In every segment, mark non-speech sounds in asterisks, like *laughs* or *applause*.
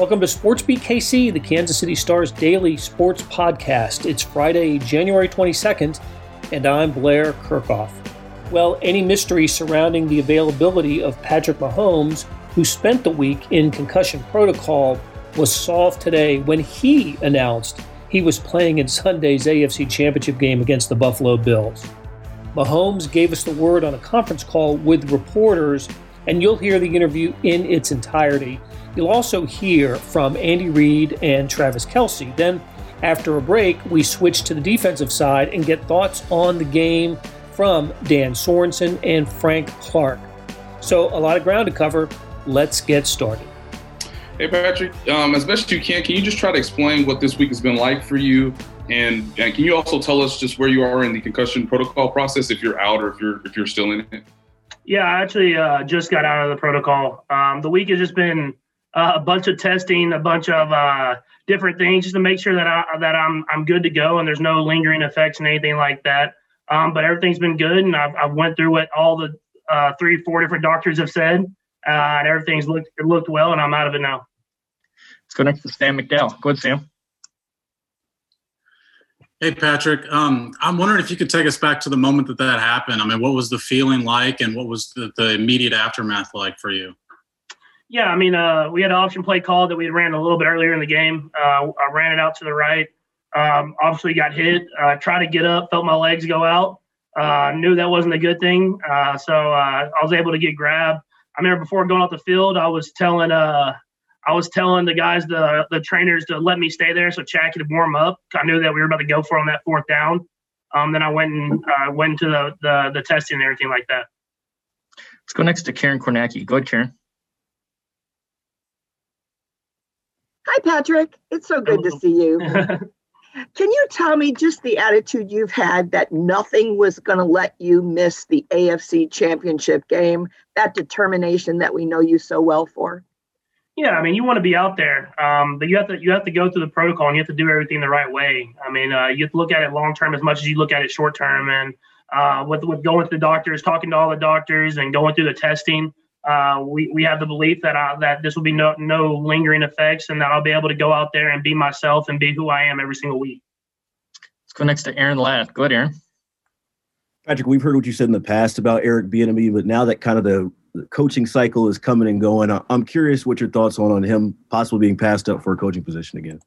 Welcome to SportsBeat KC, the Kansas City Stars daily sports podcast. It's Friday, January 22nd, and I'm Blair Kerkhoff. Well, any mystery surrounding the availability of Patrick Mahomes, who spent the week in concussion protocol, was solved today when he announced he was playing in Sunday's AFC Championship game against the Buffalo Bills. Mahomes gave us the word on a conference call with reporters, and you'll hear the interview in its entirety. You'll also hear from Andy Reid and Travis Kelce. Then, after a break, we switch to the defensive side and get thoughts on the game from Dan Sorensen and Frank Clark. So, a lot of ground to cover. Let's get started. Hey, Patrick, um, as best you can, can you just try to explain what this week has been like for you? And, and can you also tell us just where you are in the concussion protocol process if you're out or if you're if you're still in it? Yeah, I actually uh, just got out of the protocol. Um, the week has just been uh, a bunch of testing, a bunch of uh, different things, just to make sure that I that I'm I'm good to go and there's no lingering effects and anything like that. Um, but everything's been good, and I've, I've went through what all the uh, three, four different doctors have said, uh, and everything's looked it looked well, and I'm out of it now. Let's go next to Sam McDowell. Go ahead, Sam. Hey, Patrick. Um, I'm wondering if you could take us back to the moment that that happened. I mean, what was the feeling like, and what was the, the immediate aftermath like for you? Yeah, I mean, uh, we had an option play call that we ran a little bit earlier in the game. Uh, I ran it out to the right. Um, obviously, got hit. Uh, tried to get up, felt my legs go out. Uh, knew that wasn't a good thing. Uh, so uh, I was able to get grabbed. I remember before going off the field, I was telling uh, I was telling the guys, the the trainers, to let me stay there so Chad could warm up. I knew that we were about to go for on that fourth down. Um, then I went and uh, went to the, the the testing and everything like that. Let's go next to Karen Kornacki. Go ahead, Karen. Hi, Patrick. It's so good to see you. *laughs* Can you tell me just the attitude you've had that nothing was going to let you miss the AFC championship game, that determination that we know you so well for? Yeah, I mean, you want to be out there, um, but you have to you have to go through the protocol and you have to do everything the right way. I mean, uh, you have to look at it long term as much as you look at it short term. And uh, with with going to the doctors, talking to all the doctors, and going through the testing, uh, we, we have the belief that I, that this will be no, no lingering effects and that I'll be able to go out there and be myself and be who I am every single week. Let's go next to Aaron Ladd. Go ahead, Aaron. Patrick, we've heard what you said in the past about Eric being a Bieniemy, but now that kind of the coaching cycle is coming and going, I'm curious what your thoughts on on him possibly being passed up for a coaching position again.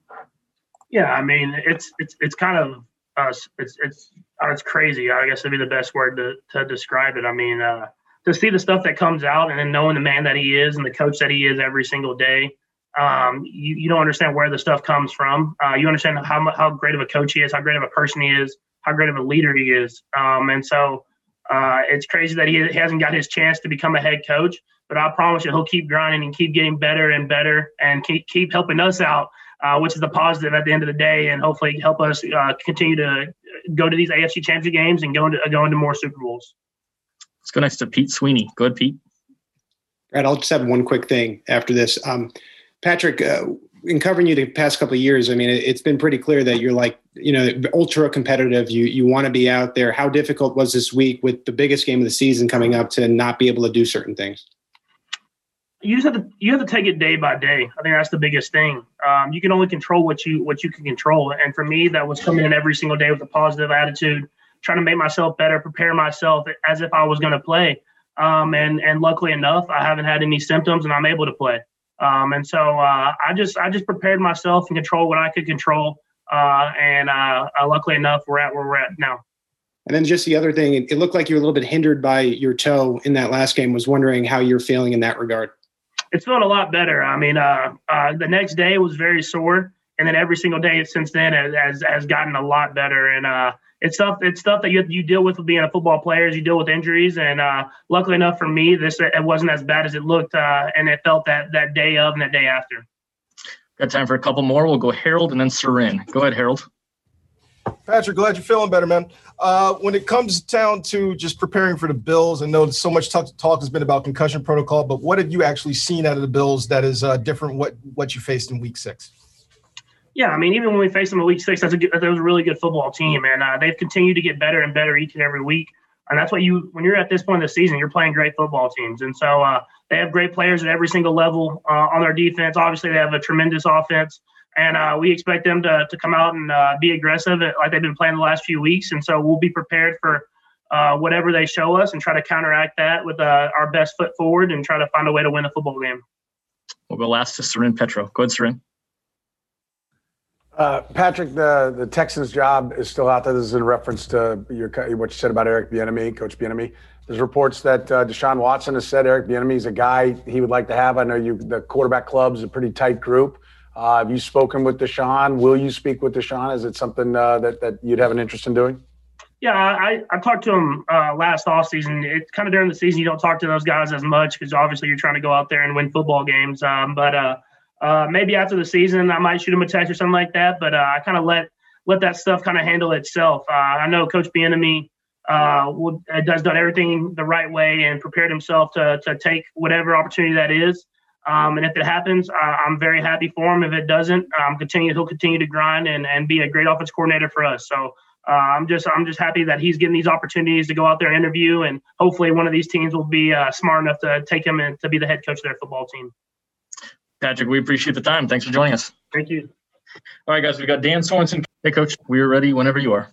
Yeah, I mean it's it's it's kind of uh, it's it's uh, it's crazy. I guess would be the best word to to describe it. I mean, uh, to see the stuff that comes out and then knowing the man that he is and the coach that he is every single day, um, you, you don't understand where the stuff comes from. Uh, you understand how, how great of a coach he is, how great of a person he is, how great of a leader he is. Um, and so uh, it's crazy that he hasn't got his chance to become a head coach, but I promise you he'll keep grinding and keep getting better and better and keep, keep helping us out, uh, which is the positive at the end of the day, and hopefully help us uh, continue to go to these AFC championship games and go into, go into more Super Bowls. Let's go next to Pete Sweeney. Go ahead, Pete. Brad, I'll just have one quick thing after this. Um, Patrick, uh, in covering you the past couple of years, I mean, it, has been pretty clear that you're like, you know, ultra competitive. You you want to be out there. How difficult was this week with the biggest game of the season coming up to not be able to do certain things? You just have to you have to take it day by day. I think that's the biggest thing. Um, you can only control what you what you can control, and for me, that was coming in every single day with a positive attitude trying to make myself better, prepare myself as if I was going to play. Um, and and luckily enough, I haven't had any symptoms, and I'm able to play. Um, and so uh, I just I just prepared myself and control what I could control. Uh, and uh, uh luckily enough, we're at where we're at now. And then just the other thing, it, it looked like you were a little bit hindered by your toe in that last game. Was wondering how you're feeling in that regard. It's feeling a lot better. I mean, uh, uh, the next day was very sore, and then every single day since then has has, has gotten a lot better. And it's stuff it's stuff that you you deal with with being a football player. As you deal with injuries, and uh, luckily enough for me, this it wasn't as bad as it looked, uh, and it felt that that day of and that day after. Got time for a couple more. We'll go Harold and then Soren. Go ahead, Harold. Patrick, glad you're feeling better, man. Uh, when it comes down to just preparing for the Bills, I know so much talk, talk, has been about concussion protocol, but what have you actually seen out of the Bills that is uh, different what what you faced in Week Six? Yeah, I mean, even when we faced them in Week Six, that's a good, that was a really good football team, and uh, they've continued to get better and better each and every week. And that's what you, when you're at this point in the season, you're playing great football teams, and so uh, they have great players at every single level uh, on their defense. Obviously, they have a tremendous offense, and uh, we expect them to, to come out and uh, be aggressive like they've been playing the last few weeks. And so we'll be prepared for uh, whatever they show us and try to counteract that with our best foot forward and try to find a way to win a football game. We'll go last to Soren Petro. Go ahead, Soren. Uh, Patrick, the, the Texans job is still out there. This is in reference to your, what you said about Eric Bieniemy, Coach Bieniemy. There's reports that uh, Deshaun Watson has said Eric Bieniemy is a guy he would like to have. I know you, the quarterback club is a pretty tight group. Uh, have you spoken with Deshaun? Will you speak with Deshaun? Is it something uh, that, that you'd have an interest in doing? Yeah, I, I talked to him uh, last offseason. It's kind of during the season, you don't talk to those guys as much because obviously you're trying to go out there and win football games. Um, but uh, uh, maybe after the season, I might shoot him a text or something like that. But uh, I kind of let let that stuff kind of handle itself. Uh, I know Coach Bieniemy uh, would, does done everything the right way and prepared himself to to take whatever opportunity that is. Um, and if it happens, I'm very happy for him. If it doesn't, um, continue he'll continue to grind and, and be a great offense coordinator for us. So uh, I'm just I'm just happy that he's getting these opportunities to go out there and interview, and hopefully one of these teams will be uh, smart enough to take him and to be the head coach of their football team. Patrick, we appreciate the time. Thanks for joining us. Thank you. All right, guys, we've got Dan Sorensen. Hey, coach, we're ready whenever you are.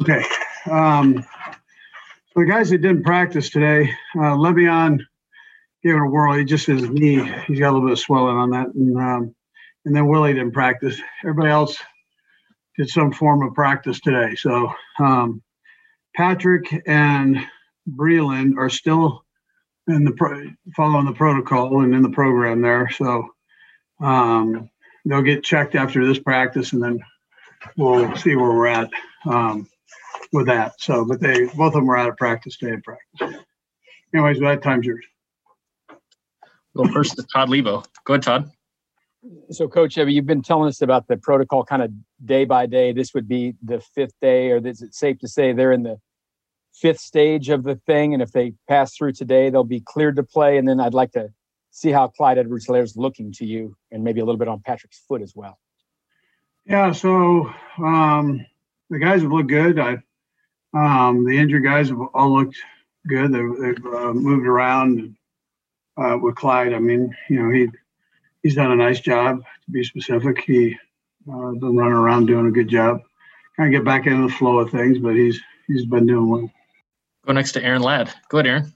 Okay. Um, for the guys that didn't practice today, uh, Le'Veon gave it a whirl. He just his knee, he's got a little bit of swelling on that, and um, and then Willie didn't practice. Everybody else did some form of practice today. So um, Patrick and Breeland are still in the pro- following the protocol and in the program there. So um, they'll get checked after this practice, and then we'll see where we're at um, with that. So, but they both of them were out of practice today in practice. Anyways, that time's yours. Go first to Todd Leabo. Go ahead, Todd. So, Coach, you've been telling us about the protocol kind of day by day. This would be the fifth day, or is it safe to say they're in the fifth stage of the thing? And if they pass through today, they'll be cleared to play. And then I'd like to see how Clyde Edwards-Helaire is looking to you, and maybe a little bit on Patrick's foot as well. Yeah, so um, the guys have looked good. I, um, the injured guys have all looked good. They've, they've uh, moved around uh, with Clyde. I mean, you know, he he's done a nice job. To be specific, he uh, been running around doing a good job. Kind of get back into the flow of things, but he's he's been doing well. Go next to Aaron Ladd. Go ahead, Aaron.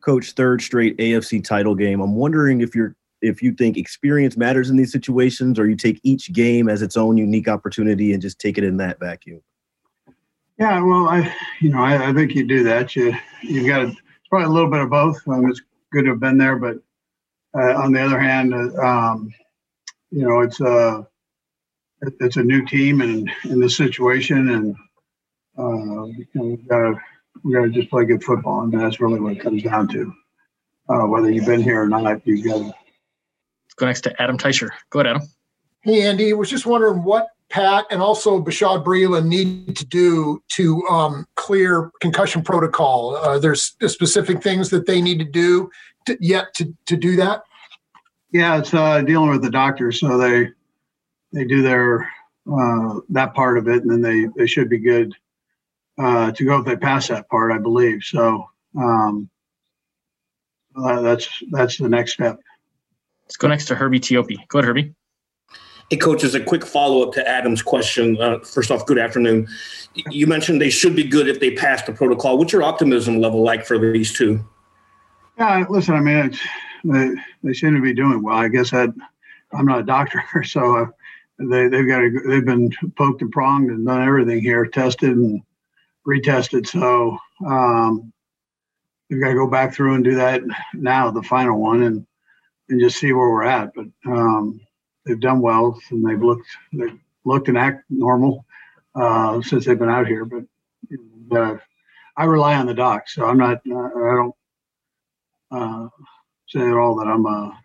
Coach, third straight AFC title game. I'm wondering if you're if you think experience matters in these situations, or you take each game as its own unique opportunity and just take it in that vacuum. Yeah, well, I you know I, I think you do that. You you got it's probably a little bit of both. Um, it's good to have been there, but uh, on the other hand, uh, um, you know, it's a it's a new team and in this situation, and uh, you know, we've got to we got to just play good football, and that's really what it comes down to. Uh, whether you've been here or not, you got to. Go next to Adam Teicher. Go ahead, Adam. Hey, Andy. Was just wondering what Pat and also Bashaud Breeland need to do to um, clear concussion protocol. Uh, there's specific things that they need to do to, yet to, to do that. Yeah, it's uh, dealing with the doctors, so they they do their uh, that part of it, and then they they should be good uh, to go if they pass that part, I believe. So um, uh, that's that's the next step. Let's go next to Herbie Teope. Go ahead, Herbie. Hey, coach, as a quick follow up to Adam's question, uh, first off, good afternoon. You mentioned they should be good if they pass the protocol. What's your optimism level like for these two? Yeah, listen, I mean, they, they seem to be doing well. I guess I, I'm not a doctor, *laughs* so uh, they, they've got a, they've been poked and pronged and done everything here, tested and retested. So um, we've got to go back through and do that now, the final one, and and just see where we're at. But um, they've done well and they've looked they've looked and act normal uh, since they've been out here. But uh, I rely on the doc, so I'm not. Uh, I don't uh, say at all that I'm a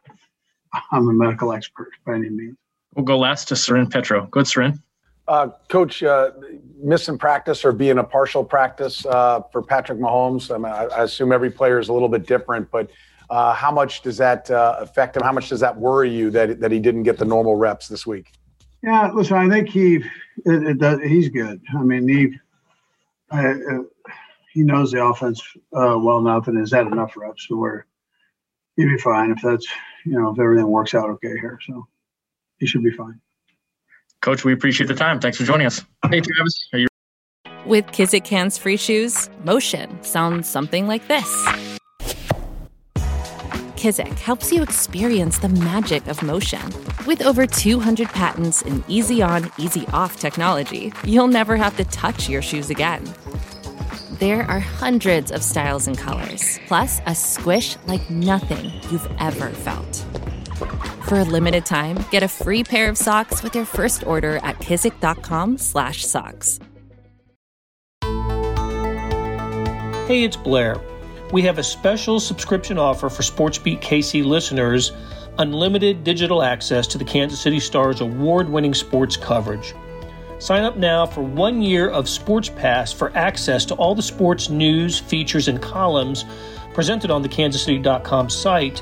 I'm a medical expert by any means. We'll go last to Soren Petro. Good, Soren. Uh, Coach, uh, missing practice or being a partial practice uh, for Patrick Mahomes. I, mean, I, I, assume every player is a little bit different, but uh, how much does that uh, affect him? How much does that worry you that that he didn't get the normal reps this week? Yeah, listen, I think he it, it does, he's good. I mean, he uh, he knows the offense well enough and has had enough reps to where he'd be fine if that's you know if everything works out okay here. So he should be fine. Coach, we appreciate the time. Thanks for joining us. Hey, Travis, are you? With Kizik hands free shoes, motion sounds something like this. Kizik helps you experience the magic of motion. With over 200 patents and easy on, easy off technology, you'll never have to touch your shoes again. There are hundreds of styles and colors, plus a squish like nothing you've ever felt. For a limited time, get a free pair of socks with your first order at kizik.com/socks. Hey, it's Blair. We have a special subscription offer for SportsBeat KC listeners unlimited digital access to the Kansas City Stars award winning sports coverage. Sign up now for one year of Sports Pass for access to all the sports news, features, and columns presented on the kansascity.com site,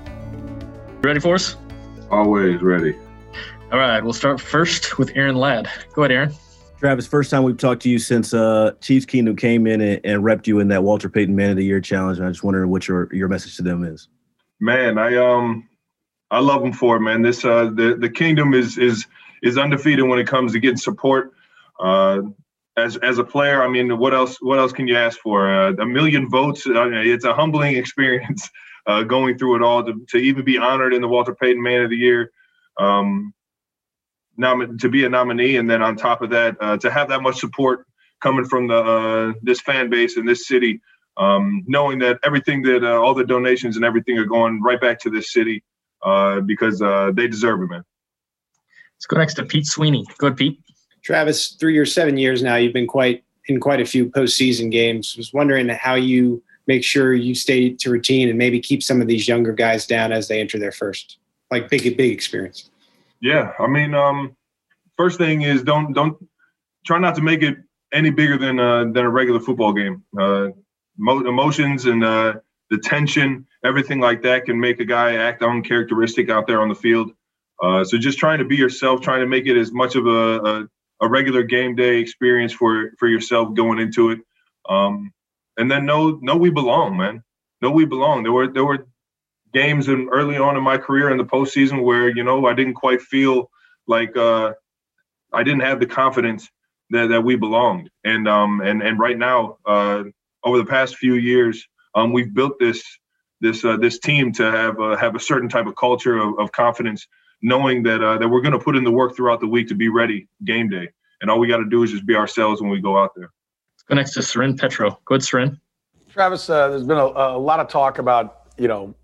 Ready for us? Always ready. All right, we'll start first with Aaron Ladd. Go ahead, Aaron. Travis, first time we've talked to you since uh, Chiefs Kingdom came in and, and repped you in that Walter Payton Man of the Year challenge. And I just wondering what your your message to them is. Man, I um I love them for it, man. This uh the the kingdom is is is undefeated when it comes to getting support. Uh, as as a player, I mean, what else what else can you ask for? Uh, a million votes. Uh, it's a humbling *laughs* experience uh, going through it all to to even be honored in the Walter Payton Man of the Year. Um, nom- to be a nominee, and then on top of that, uh, to have that much support coming from the uh, this fan base in this city, um, knowing that everything that uh, all the donations and everything are going right back to this city uh, because uh, they deserve it, man. Let's go next to Pete Sweeney. Go ahead, Pete. Travis, through your seven years now, you've been quite in quite a few postseason games. Was wondering how you make sure you stay to routine and maybe keep some of these younger guys down as they enter their first, like big big experience. Yeah, I mean, um, first thing is don't don't try not to make it any bigger than uh, than a regular football game. Uh, emotions and uh, the tension, everything like that, can make a guy act uncharacteristic out there on the field. Uh, so just trying to be yourself, trying to make it as much of a, a, a regular game day experience for for yourself going into it, um, and then know know we belong, man. Know we belong. There were there were games in early on in my career in the postseason where you know I didn't quite feel like uh, I didn't have the confidence that, that we belonged. And um and and right now, uh, over the past few years, um, we've built this this uh, this team to have uh, have a certain type of culture of, of confidence, knowing that uh, that we're going to put in the work throughout the week to be ready game day. And all we got to do is just be ourselves when we go out there. Go next to Soren Petro. Go ahead, Soren. Travis, uh, there's been a, a lot of talk about you know,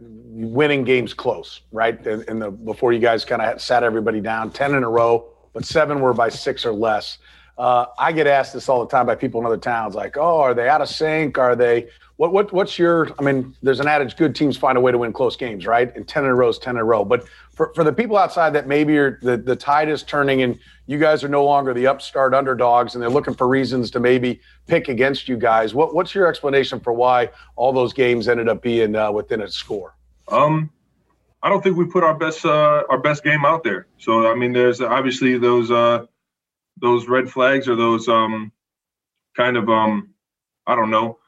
winning games close, right? In, in the before you guys kind of sat everybody down, ten in a row, but seven were by six or less. Uh, I get asked this all the time by people in other towns, like, "Oh, are they out of sync? Are they? What? What? What's your? I mean, there's an adage: good teams find a way to win close games, right? And ten in a row is ten in a row. But for, for the people outside that maybe are, the the tide is turning, and you guys are no longer the upstart underdogs, and they're looking for reasons to maybe pick against you guys. What? What's your explanation for why all those games ended up being uh, within a score? Um, I don't think we put our best uh, our best game out there. So I mean, there's obviously those uh, those red flags or those um, kind of um, I don't know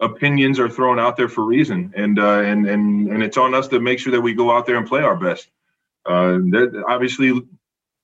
opinions are thrown out there for reason, and uh, and and and it's on us to make sure that we go out there and play our best. Uh, obviously,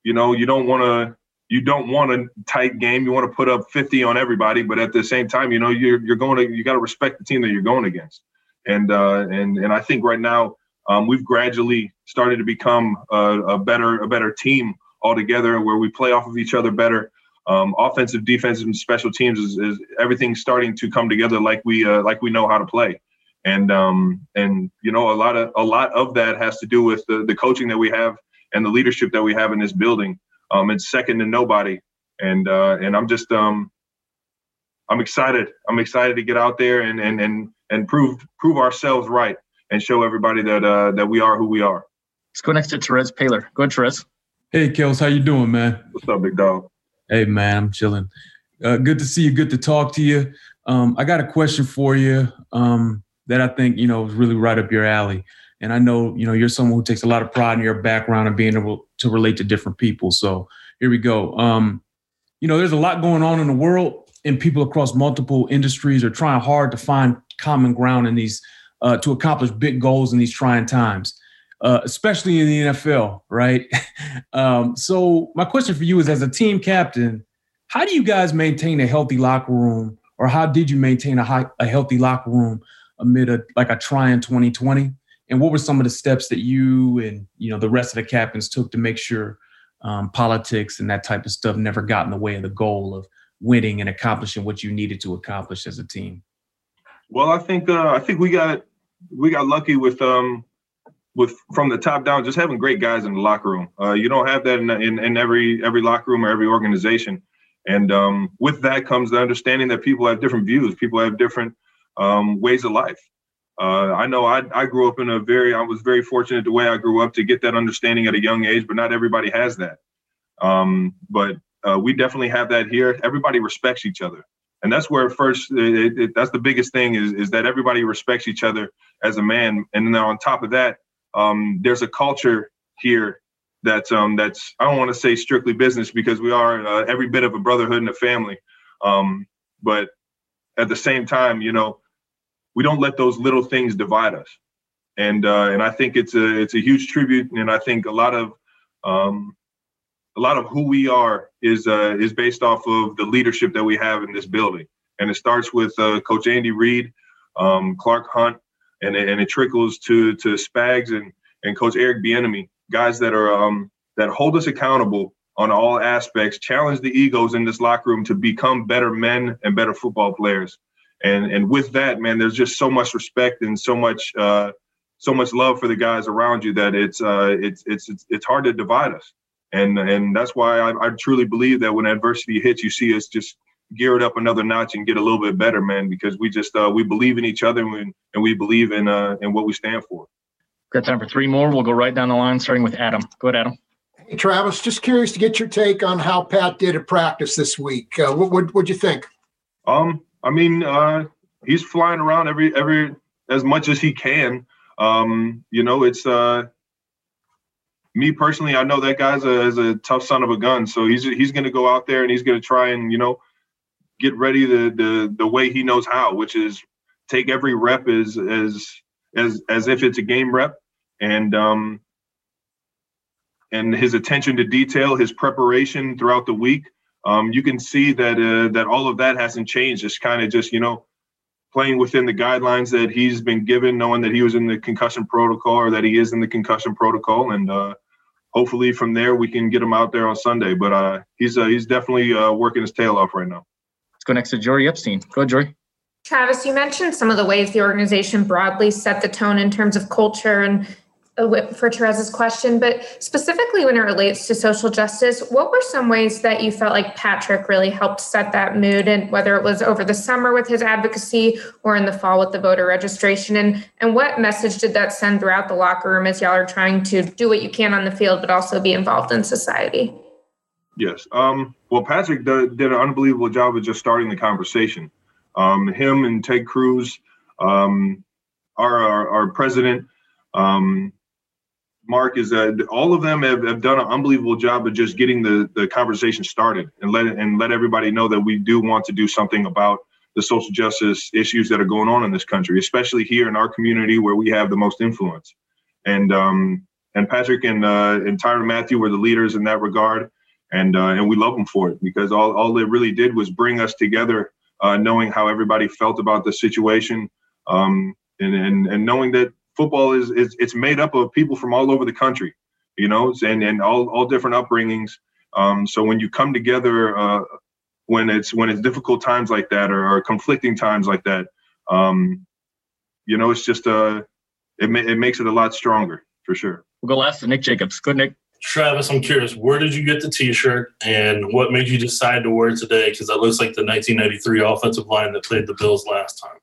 you know, you don't want to you don't want a tight game. You want to put up 50 on everybody, but at the same time, you know, you're you're going to you got to respect the team that you're going against. And uh, and and I think right now um, we've gradually started to become a, a, better a better team altogether, where we play off of each other better. Um, offensive, defensive, and special teams is, is everything starting to come together like we uh, like we know how to play. And um, and you know a lot of a lot of that has to do with the, the coaching that we have and the leadership that we have in this building. Um, it's second to nobody. And uh, and I'm just um, I'm excited. I'm excited to get out there and and and and prove prove ourselves right. and show everybody that uh, that we are who we are. Let's go next to Terez Paylor. Go ahead, Terez. Hey, Kels, how you doing, man? What's up, big dog? Hey, man, I'm chilling. Uh, good to see you. Good to talk to you. Um, I got a question for you um, that I think you know is really right up your alley. And I know you know you're someone who takes a lot of pride in your background and being able to relate to different people. So here we go. Um, you know, there's a lot going on in the world, and people across multiple industries are trying hard to find common ground in these uh, to accomplish big goals in these trying times, uh, especially in the NFL, right? *laughs* um, so my question for you is, as a team captain, how do you guys maintain a healthy locker room, or how did you maintain a, high, a healthy locker room amid a like a trying 2020? And what were some of the steps that you and you know the rest of the captains took to make sure um, politics and that type of stuff never got in the way of the goal of winning and accomplishing what you needed to accomplish as a team? Well, I think uh, I think we got we got lucky with um with from the top down just having great guys in the locker room. Uh, you don't have that in, in, in every every locker room or every organization, and um, with that comes the understanding that people have different views, people have different um, ways of life. Uh, I know I, I grew up in a very I was very fortunate the way I grew up to get that understanding at a young age, but not everybody has that. Um, but uh, we definitely have that here. Everybody respects each other and that's where first it, it, that's the biggest thing is is that everybody respects each other as a man and then on top of that um, there's a culture here that's um that's i don't want to say strictly business because we are uh, every bit of a brotherhood and a family. Um but at the same time you know we don't let those little things divide us. And uh and i think it's a it's a huge tribute and i think a lot of um a lot of who we are is uh, is based off of the leadership that we have in this building, and it starts with uh, Coach Andy Reid, um, Clark Hunt, and and it trickles to to Spags and and Coach Eric Bieniemy, guys that are um, that hold us accountable on all aspects, challenge the egos in this locker room to become better men and better football players. And and with that, man, there's just so much respect and so much uh, so much love for the guys around you that it's uh, it's it's it's, it's hard to divide us and and that's why I, I, truly believe that when adversity hits, you see us just gear it up another notch and get a little bit better, man. Because we just uh, we believe in each other and we, and we believe in uh, in what we stand for. Got time for three more. We'll go right down the line, starting with Adam. Go ahead, Adam. Hey, Travis, just curious to get your take on how Pat did at practice this week. Uh, what what would you think? Um, I mean, uh, he's flying around every every as much as he can. Um, you know, it's uh me personally, I know that guy's a, is a tough son of a gun. So he's he's going to go out there and he's going to try and you know get ready the the the way he knows how, which is take every rep as as as as if it's a game rep, and um and his attention to detail, his preparation throughout the week. Um, you can see that uh, that all of that hasn't changed. Just kind of just you know playing within the guidelines that he's been given, knowing that he was in the concussion protocol or that he is in the concussion protocol, and uh, hopefully from there we can get him out there on Sunday. But uh, he's uh, he's definitely uh, working his tail off right now. Go next to Jory Epstein. Go ahead, Jory. Travis, you mentioned some of the ways the organization broadly set the tone in terms of culture and uh, for Terez's question, but specifically when it relates to social justice, what were some ways that you felt like Patrick really helped set that mood, and whether it was over the summer with his advocacy or in the fall with the voter registration, and and what message did that send throughout the locker room as y'all are trying to do what you can on the field, but also be involved in society? Yes. Um, well, Patrick did, did, an unbelievable job of just starting the conversation. Um, him and Ted Cruz, um, our, our, our president. Um, Mark, is that all of them have, have done an unbelievable job of just getting the, the conversation started and let and let everybody know that we do want to do something about the social justice issues that are going on in this country, especially here in our community where we have the most influence. And um, and Patrick and uh, and Tyrann Mathieu were the leaders in that regard, and uh, and we love them for it because all all it really did was bring us together, uh, knowing how everybody felt about the situation, um, and and and knowing that football is, is it's made up of people from all over the country, you know, and and all all different upbringings. Um, so when you come together, uh, when it's when it's difficult times like that or, or conflicting times like that, um, you know, it's just uh, it ma- it makes it a lot stronger for sure. We'll go last to Nick Jacobs. Good, Nick. Travis, I'm curious, where did you get the T-shirt, and what made you decide to wear it today? Because that looks like the 1993 offensive line that played the Bills last time.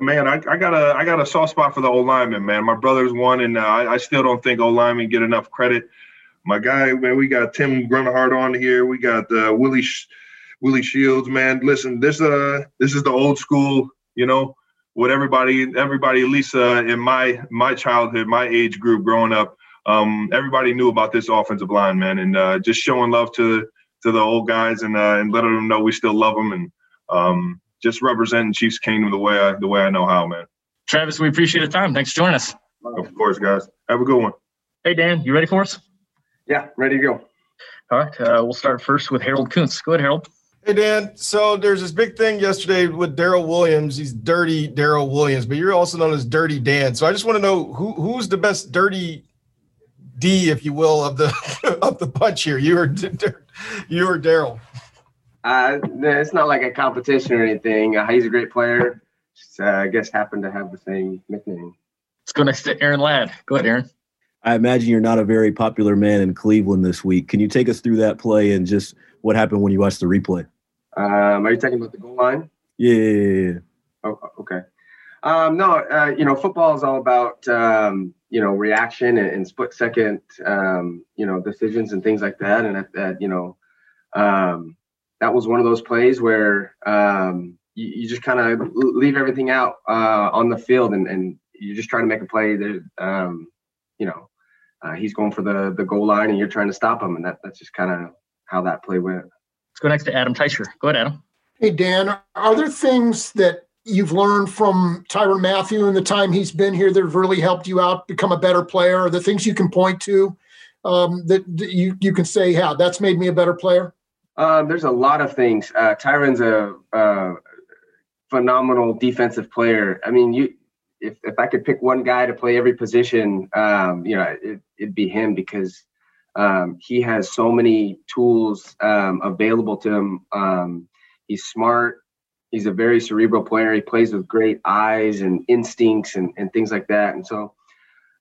Man, I, I got a I got a soft spot for the old lineman, man. My brother's one, and uh, I, I still don't think old linemen get enough credit. My guy, man, we got Tim Grunhard on here. We got uh, Willie Willie Shields, man. Listen, this uh this is the old school, you know, what everybody everybody least uh, in my my childhood, my age group growing up, um, everybody knew about this offensive line, man, and uh, just showing love to to the old guys and uh, and letting them know we still love them and um, just representing Chiefs Kingdom the way I the way I know how, man. Travis, we appreciate the time. Thanks for joining us. Of course, guys. Have a good one. Hey, Dan, you ready for us? Yeah, ready to go. All right, uh, we'll start first with Harold Kuntz. Go ahead, Harold. Hey Dan, so there's this big thing yesterday with Darrel Williams. He's dirty Darrel Williams, but you're also known as Dirty Dan. So I just want to know who who's the best dirty D, if you will, of the *laughs* of the bunch here. You are you are Darrel? Uh, it's not like a competition or anything. Uh, he's a great player. Just, uh, I guess happened to have the same nickname. Let's go next to Aaron Ladd. Go ahead, Aaron. I imagine you're not a very popular man in Cleveland this week. Can you take us through that play and just what happened when you watched the replay? Um, are you talking about the goal line? Yeah. yeah, yeah. Oh, okay. Um, no, uh, you know, football is all about um, you know reaction and, and split second, um, you know, decisions and things like that. And that, that you know, um, that was one of those plays where um, you, you just kind of leave everything out uh, on the field and, and you're just trying to make a play that um, you know uh, he's going for the the goal line and you're trying to stop him, and that that's just kind of how that play went. Let's go next to Adam Teicher. Go ahead, Adam. Hey Dan, are there things that you've learned from Tyrann Mathieu in the time he's been here that have really helped you out become a better player? Are the things you can point to um, that, you you can say, "Yeah, that's made me a better player"? Um, there's a lot of things. Uh, Tyrann's a, a phenomenal defensive player. I mean, you if if I could pick one guy to play every position, um, you know, it, would be him because um, he has so many tools um, available to him. Um, he's smart. He's a very cerebral player. He plays with great eyes and instincts and, and things like that. And so,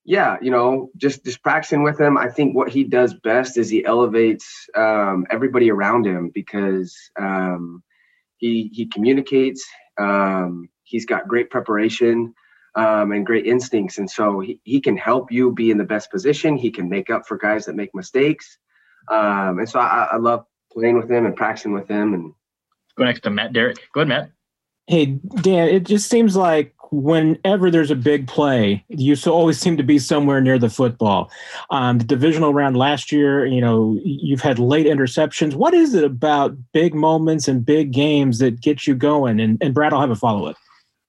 yeah, you know, just just practicing with him. I think what he does best is he elevates um, everybody around him because um, he he communicates. he's got great preparation um, and great instincts. And so he, he can help you be in the best position. He can make up for guys that make mistakes. Um, and so I, I, love playing with him and practicing with him. And go next to Matt Derrick. Go ahead, Matt. Hey, Dan, it just seems like whenever there's a big play, you so always seem to be somewhere near the football. Um, the divisional round last year, you know, you've had late interceptions. What is it about big moments and big games that get you going? And, and Brad, I'll have a follow up.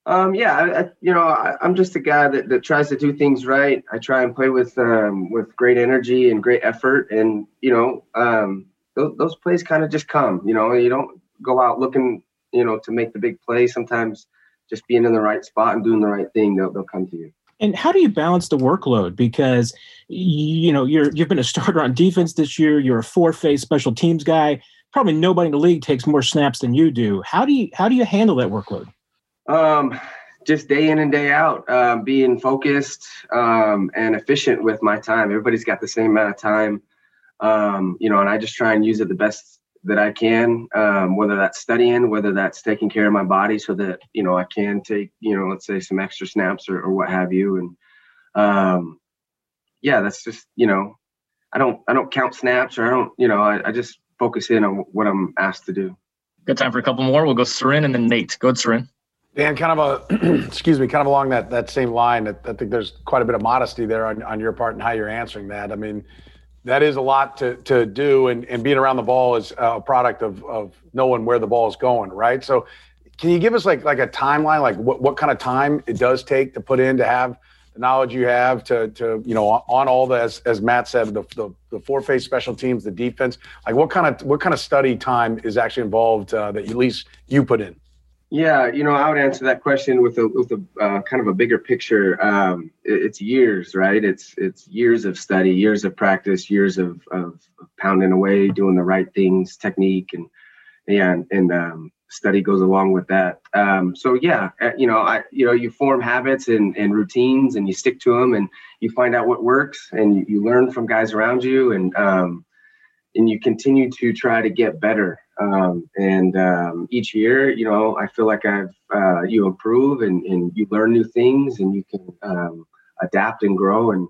Um, yeah, I, I, you know, I, am just a guy that, that tries to do things right. I try and play with um, with great energy and great effort, and you know, um, those, those plays kind of just come. You know, you don't go out looking, you know, to make the big play. Sometimes just being in the right spot and doing the right thing, they'll, they'll come to you. And how do you balance the workload? Because you know you're you've been a starter on defense this year. You're a four-phase special teams guy. Probably nobody in the league takes more snaps than you do. How do you how do you handle that workload? Um, just day in and day out, um, being focused um, and efficient with my time. Everybody's got the same amount of time, um, you know, and I just try and use it the best that I can, um, whether that's studying, whether that's taking care of my body so that, you know, I can take, you know, let's say some extra snaps or, or what have you. And um, yeah, that's just, you know, I don't, I don't count snaps or I don't, you know, I, I just focus in on what I'm asked to do. Good time for a couple more. We'll go Soren and then Nate. Go ahead, Soren. Dan, kind of a *clears throat* excuse me, kind of along that that same line. I, I think there's quite a bit of modesty there on, on your part and how you're answering that. I mean, that is a lot to to do, and, and being around the ball is a product of of knowing where the ball is going, right? So, can you give us like like a timeline, like what what kind of time it does take to put in to have the knowledge you have to to you know on all the as, as Matt said the, the, the four phase special teams, the defense, like what kind of what kind of study time is actually involved uh, that at least you put in? Yeah, you know, I would answer that question with a with a uh, kind of a bigger picture. Um, it, it's years, right? It's it's years of study, years of practice, years of, of, pounding away, doing the right things, technique, and yeah, and, and um, study goes along with that. Um, so yeah, uh, you know, I you know, you form habits and, and routines, and you stick to them, and you find out what works, and you, you learn from guys around you, and um, and you continue to try to get better. Um, and um, each year, you know, I feel like I've uh, you improve and, and you learn new things and you can um, adapt and grow. And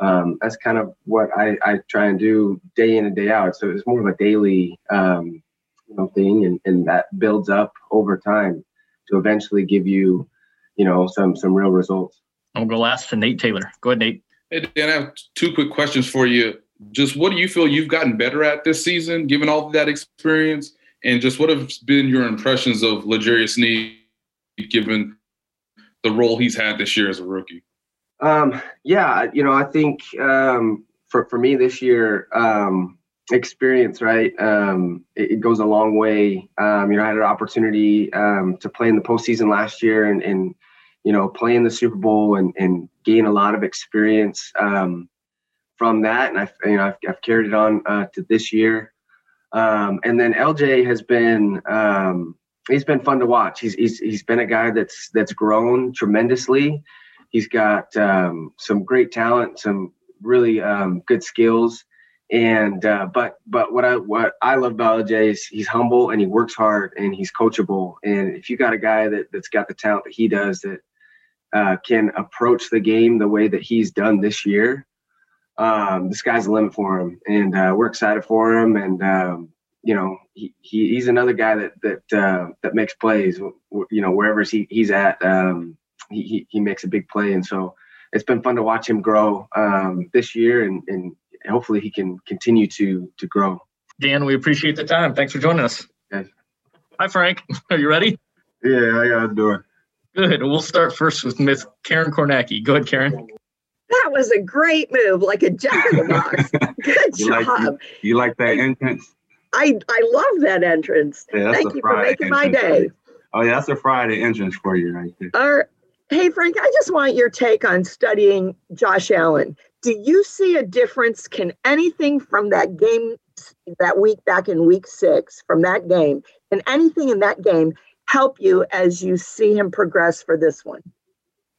um, that's kind of what I, I try and do day in and day out. So it's more of a daily um, you know thing, and, and that builds up over time to eventually give you, you know, some some real results. I'm gonna go last to Nate Taylor. Go ahead, Nate. Hey Dan, I have two quick questions for you just what do you feel you've gotten better at this season, given all of that experience? And just what have been your impressions of L'Jarius Sneed, given the role he's had this year as a rookie? Um, yeah, you know, I think um, for for me this year, um, experience, right? Um, it, it, goes a long way. Um, you know, I had an opportunity um, to play in the postseason last year, and, and you know, play in the Super Bowl and, and gain a lot of experience. Um, from that, and I've you know I've, I've carried it on uh, to this year. Um, and then LJ has been um, he's been fun to watch. He's he's he's been a guy that's that's grown tremendously. He's got um, some great talent, some really um, good skills, and uh, but but what I what I love about LJ is he's humble and he works hard and he's coachable. And if you got a guy that that's got the talent that he does that uh, can approach the game the way that he's done this year, um, the sky's the limit for him, and uh, we're excited for him. And um, you know, he, he, he's another guy that that uh, that makes plays. You know, wherever he, he's at, um, he, he makes a big play, and so it's been fun to watch him grow um, this year, and, and hopefully he can continue to to grow. Dan, we appreciate the time. Thanks for joining us. Yes. Hi, Frank. *laughs* Are you ready? Yeah, how y'all doing? Good. We'll start first with Miss Karen Kornacki. Go ahead, Karen. That was a great move, like a jack in the box. *laughs* Good you job. Like, you, you, like that entrance? I I love that entrance. Yeah, Thank you for making my day. Oh yeah, that's a Friday entrance for you right there. All right. Hey Frank, I just want your take on studying Josh Allen. Do you see a difference? Can anything from that game that week back in week six from that game, and anything in that game help you as you see him progress for this one?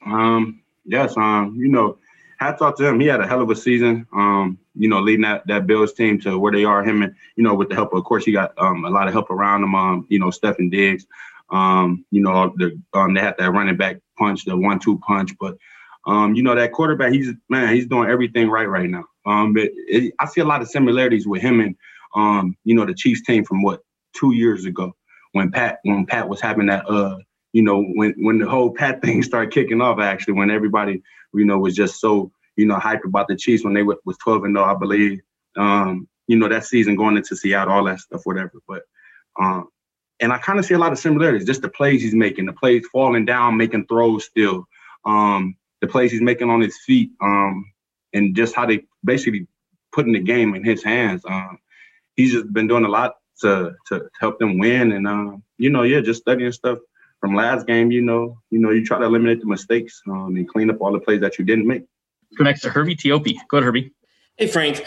Um, yes, um, you know, hats off to him. He had a hell of a season. Um, you know, leading that that Bills team to where they are. Him and you know, with the help, of, of course, he got um, a lot of help around him. Um, you know, Stefon Diggs. Um, you know, the um, they had that running back punch, the one-two punch, but um, you know, that quarterback, he's man, he's doing everything right right now. Um, but it, I see a lot of similarities with him and um, you know, the Chiefs team from what two years ago when Pat when Pat was having that uh you know, when when the whole Pat *laughs* thing started kicking off, actually, when everybody, you know, was just so, you know, hyped about the Chiefs when they w- was 12 and 0, I believe. Um, you know, that season going into Seattle, all that stuff, whatever. But um, and I kind of see a lot of similarities, just the plays he's making, the plays falling down, making throws still, um, the plays he's making on his feet, um, and just how they basically putting the game in his hands. Um, he's just been doing a lot to to help them win, and um, you know, yeah, just studying stuff from last game, you know, you know, you try to eliminate the mistakes um, and clean up all the plays that you didn't make. Go next to Herbie Teope. Go ahead, Herbie. Hey, Frank.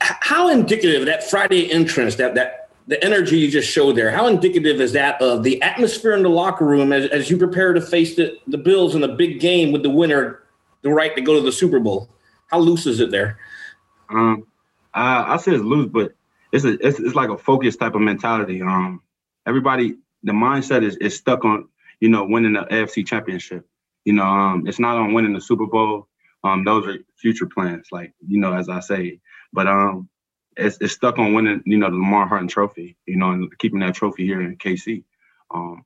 How indicative that Friday entrance, that that the energy you just showed there, how indicative is that of the atmosphere in the locker room as, as you prepare to face the, the Bills in a big game with the winner, the right to go to the Super Bowl? How loose is it there? Um, I, I say it's loose, but it's a it's, it's like a focused type of mentality. Um, everybody the mindset is, is stuck on you know winning the AFC Championship. You know, um, it's not on winning the Super Bowl. Um, those are future plans, like you know, as I say. But um, it's, it's stuck on winning, you know, the Lamar Hunt Trophy. You know, and keeping that trophy here in KC. Um,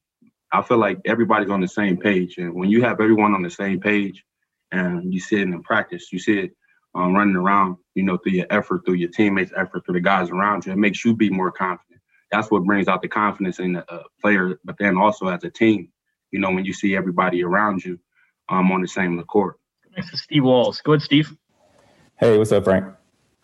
I feel like everybody's on the same page, and when you have everyone on the same page, and you see it in practice, you see it um, running around, you know, through your effort, through your teammates' effort, through the guys around you, it makes you be more confident that's what brings out the confidence in the uh, player, but then also as a team, you know, when you see everybody around you um, on the same court. Next to Steve Walls. Go ahead, Steve. Hey, what's up, Frank?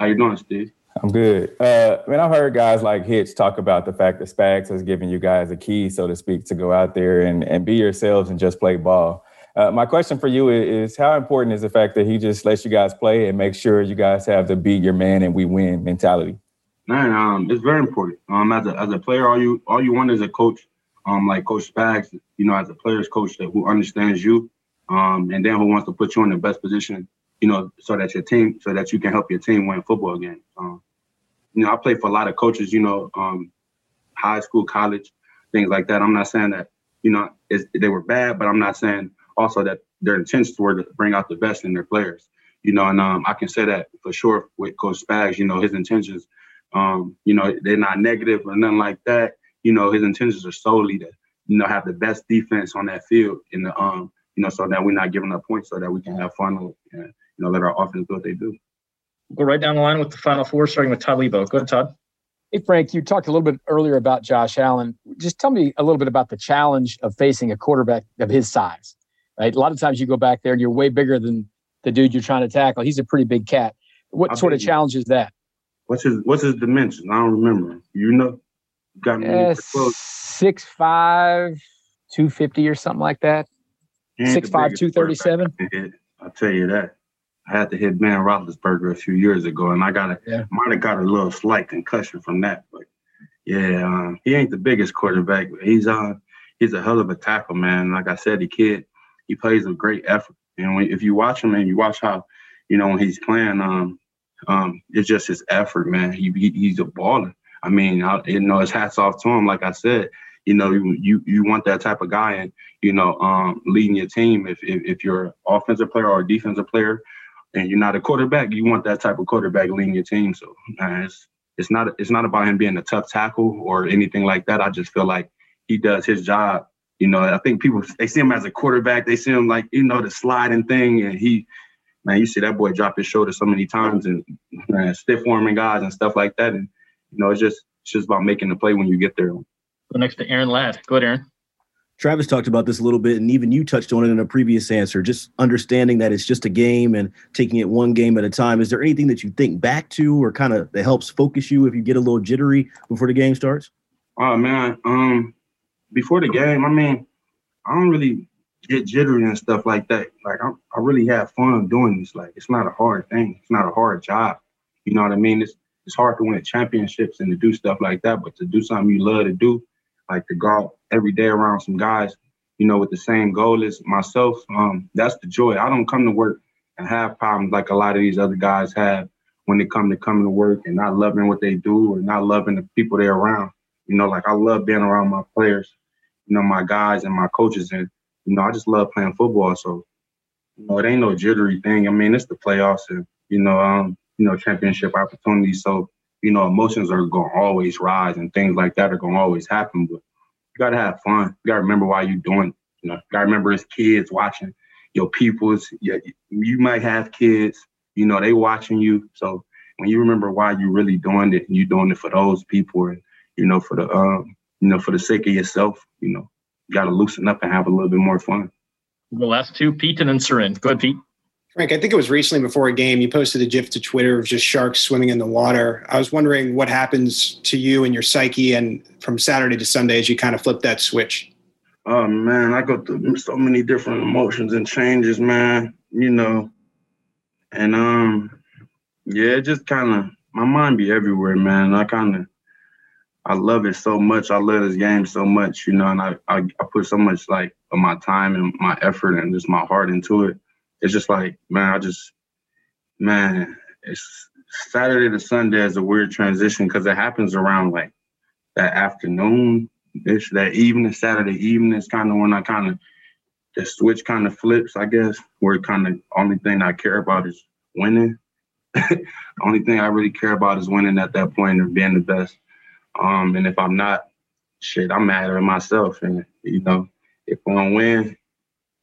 How you doing, Steve? I'm good. Uh, I mean, I've heard guys like Hitch talk about the fact that Spags has given you guys a key, so to speak, to go out there and, and be yourselves and just play ball. Uh, my question for you is, is how important is the fact that he just lets you guys play and make sure you guys have the beat your man and we win mentality? Man, um, it's very important. Um, as a as a player, all you all you want is a coach, um, like Coach Spags, you know, as a player's coach that who understands you, um, and then who wants to put you in the best position, you know, so that your team, so that you can help your team win football games. Um, you know, I played for a lot of coaches, you know, um, high school, college, things like that. I'm not saying that, you know, they were bad, but I'm not saying also that their intentions were to bring out the best in their players. You know, and um, I can say that for sure with Coach Spags. You know, his intentions, um, you know, they're not negative or nothing like that. You know, his intentions are solely to, you know, have the best defense on that field in the um, you know, so that we're not giving up points, so that we can have fun and you know let our offense do what they do. Go right down the line with the final four, starting with Todd Leabo. Go ahead, Todd. Hey, Frank, you talked a little bit earlier about Josh Allen. Just tell me a little bit about the challenge of facing a quarterback of his size, right? A lot of times you go back there and you're way bigger than the dude you're trying to tackle. He's a pretty big cat. What I'll sort of you. challenge is that? What's his What's his dimensions? I don't remember. You know, got me Uh, close. six five, two fifty or something like that. He ain't the Six five, biggest two thirty seven. I'll tell you that. I had to hit Ben Roethlisberger a few years ago, and I got a Yeah. might have got a little slight concussion from that. But yeah, um, he ain't the biggest quarterback. But he's uh he's a hell of a tackle, man. Like I said, the kid he plays with great effort, and when, if you watch him and you watch how you know when he's playing, um, um, it's just his effort, man. He, he he's a baller. I mean, I, you know, his hats off to him. Like I said, you know, you you, you want that type of guy, and you know, um, leading your team. If, if if you're an offensive player or a defensive player, and you're not a quarterback, you want that type of quarterback leading your team. So it's it's not it's not about him being a tough tackle or anything like that. I just feel like he does his job. You know, I think people they see him as a quarterback. They see him like you know the sliding thing, and he man, you see that boy drop his shoulder so many times and man, stiff arming guys and stuff like that. And you know, it's just it's just about making the play when you get there. Go next to Aaron Ladd. Go ahead, Aaron. Travis talked about this a little bit, and even you touched on it in a previous answer. Just understanding that it's just a game and taking it one game at a time. Is there anything that you think back to, or kind of that helps focus you if you get a little jittery before the game starts? Oh man, um, before the game, I mean, I don't really get jittery and stuff like that. Like I, I really have fun doing this. Like it's not a hard thing. It's not a hard job. You know what I mean? It's it's hard to win championships and to do stuff like that, but to do something you love to do, like to go every day around some guys, you know, with the same goal as myself, um, that's the joy. I don't come to work and have problems like a lot of these other guys have when they come to coming to work and not loving what they do or not loving the people they're around. You know, like I love being around my players, you know, my guys and my coaches, and you know, I just love playing football. So, you know, it ain't no jittery thing. I mean, it's the playoffs and you know, um, you know, championship opportunities. So, you know, emotions are gonna always rise and things like that are gonna always happen. But you gotta have fun. You gotta remember why you're doing. It. You know, you gotta remember as kids watching your peoples. Yeah, you might have kids. You know, they watching you. So when you remember why you're really doing it, and you're doing it for those people, and you know, for the um, you know, for the sake of yourself, you know, you gotta loosen up and have a little bit more fun. The last two, Pete and then Soren. Go ahead, Pete. Frank, I think it was recently before a game, you posted a GIF to Twitter of just sharks swimming in the water. I was wondering what happens to you and your psyche and from Saturday to Sunday as you kind of flip that switch. Oh man, I go through so many different emotions and changes, man. You know, and um, yeah, it just kind of my mind be everywhere, man. I kind of I love it so much. I love this game so much, you know, and I, I I put so much like of my time and my effort and just my heart into it. It's just like, man, I just, man, it's Saturday to Sunday is a weird transition because it happens around like that afternoon, ish, that evening, Saturday evening is kind of when I kind of the switch kind of flips, I guess, where kind of only thing I care about is winning. the *laughs* only thing I really care about is winning at that point and being the best. Um, and if I'm not, shit, I'm mad at myself. And you know, if I don't win,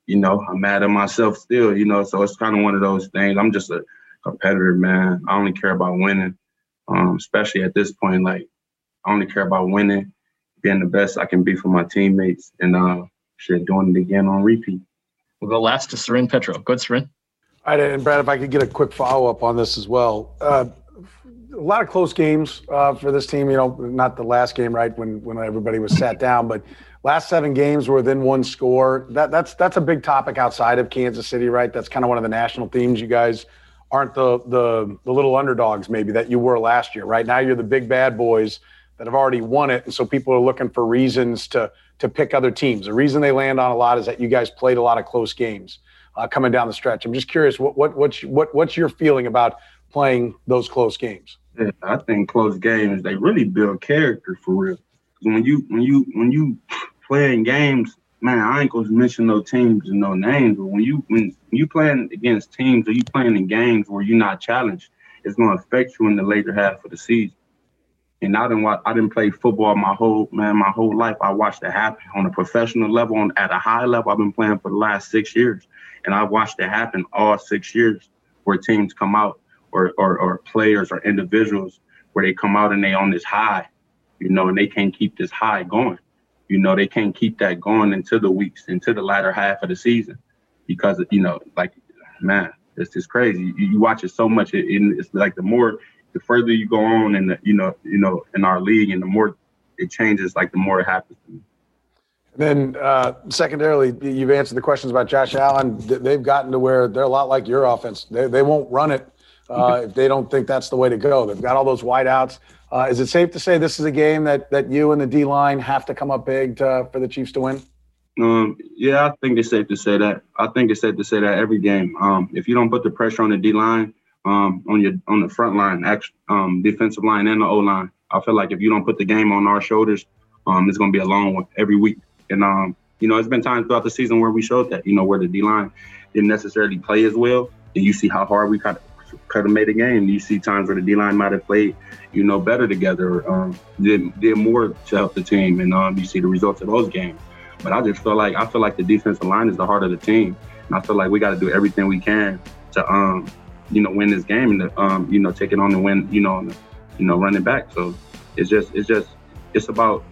you know, I'm mad at myself still. You know, so it's kind of one of those things. I'm just a competitor, man. I only care about winning. Um, especially at this point, like I only care about winning, being the best I can be for my teammates, and uh, shit, doing it again on repeat. We'll go last to Soren Petro. Go ahead, Soren. All right, and Brad, if I could get a quick follow up on this as well. Uh, a lot of close games uh, for this team. You know, not the last game, right, when when everybody was sat down, but last seven games were within one score. That that's that's a big topic outside of Kansas City, right? That's kind of one of the national themes. You guys aren't the the the little underdogs maybe that you were last year, right? Now you're the big bad boys that have already won it, and so people are looking for reasons to to pick other teams. The reason they land on a lot is that you guys played a lot of close games uh, coming down the stretch. I'm just curious, what what what's what what's your feeling about playing those close games? Yeah, I think close games they really build character for real. When you when you when you playing games, man, I ain't gonna mention no teams and no names, but when you when, you playing against teams or you playing in games where you're not challenged, it's gonna affect you in the later half of the season. And I didn't watch, I didn't play football my whole man my whole life. I watched it happen on a professional level, on at a high level. I've been playing for the last six years, and I've watched it happen all six years, where teams come out or or, or players or individuals where they come out and they on this high, you know, and they can't keep this high going. You know, they can't keep that going into the weeks, into the latter half of the season, because you know, like, man, it's just crazy. You, you watch it so much, it, it's like the more the further you go on the, you know, you know, in our league, and the more it changes, like the more it happens to me. Then, uh, secondarily, you've answered the questions about Josh Allen. They've gotten to where they're a lot like your offense. They, they won't run it uh, if they don't think that's the way to go. They've got all those wideouts. Uh, is it safe to say this is a game that that you and the D line have to come up big to, for the Chiefs to win? Um, yeah, I think it's safe to say that. I think it's safe to say that every game. Um, if you don't put the pressure on the D line, um, on your on the front line, um, defensive line, and the O line. I feel like if you don't put the game on our shoulders, um, it's going to be a long one every week. And um, you know, it's been times throughout the season where we showed that. You know, where the D line didn't necessarily play as well, and you see how hard we kind of kind have made a game. You see times where the D line might have played, you know, better together, um, did did more to help the team, and um, you see the results of those games. But I just feel like I feel like the defensive line is the heart of the team, and I feel like we got to do everything we can to um you know, win this game and um, you know, take it on and win, you know, you know, running back. So it's just, it's just, it's about,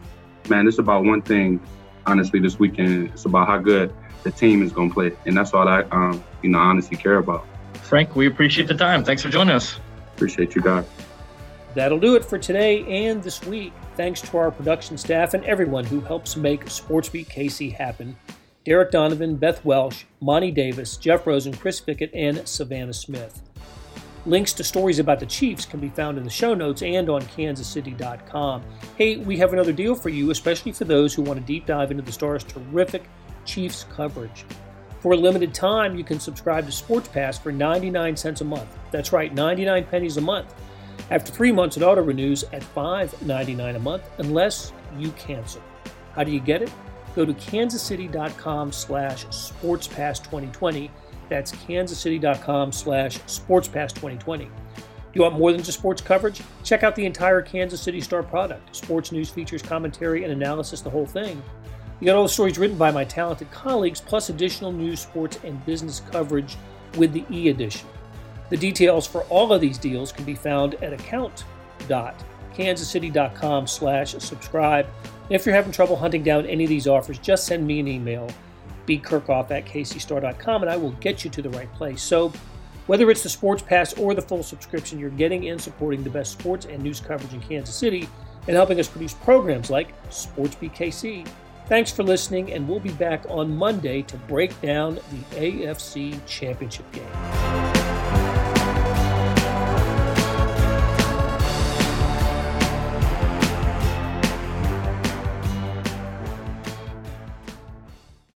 man, it's about one thing. Honestly, this weekend, it's about how good the team is going to play, and that's all I, um, you know, honestly care about. Frank, we appreciate the time. Thanks for joining us. Appreciate you Doc. That'll do it for today and this week. Thanks to our production staff and everyone who helps make SportsBeat KC happen. Derek Donovan, Beth Welsh, Monty Davis, Jeff Rosen, Chris Fickett, and Savannah Smith. Links to stories about the Chiefs can be found in the show notes and on kansascity.com. Hey, we have another deal for you, especially for those who want to deep dive into the Stars' terrific Chiefs coverage. For a limited time, you can subscribe to Sports Pass for 99 cents a month. That's right, 99 pennies a month. After three months, it auto renews at $5.99 a month unless you cancel. How do you get it? Go to kansascity.com slash sportspass2020 that's kansascity.com slash sportspass2020. Do you want more than just sports coverage? Check out the entire Kansas City Star product. Sports news features, commentary, and analysis, the whole thing. You got all the stories written by my talented colleagues, plus additional news, sports, and business coverage with the e-edition. The details for all of these deals can be found at account.kansascity.com slash subscribe. If you're having trouble hunting down any of these offers, just send me an email bkerkhoff at kcstar.com, and I will get you to the right place. So, whether it's the Sports Pass or the full subscription, you're getting and supporting the best sports and news coverage in Kansas City and helping us produce programs like SportsBeat KC. Thanks for listening, and we'll be back on Monday to break down the AFC Championship game.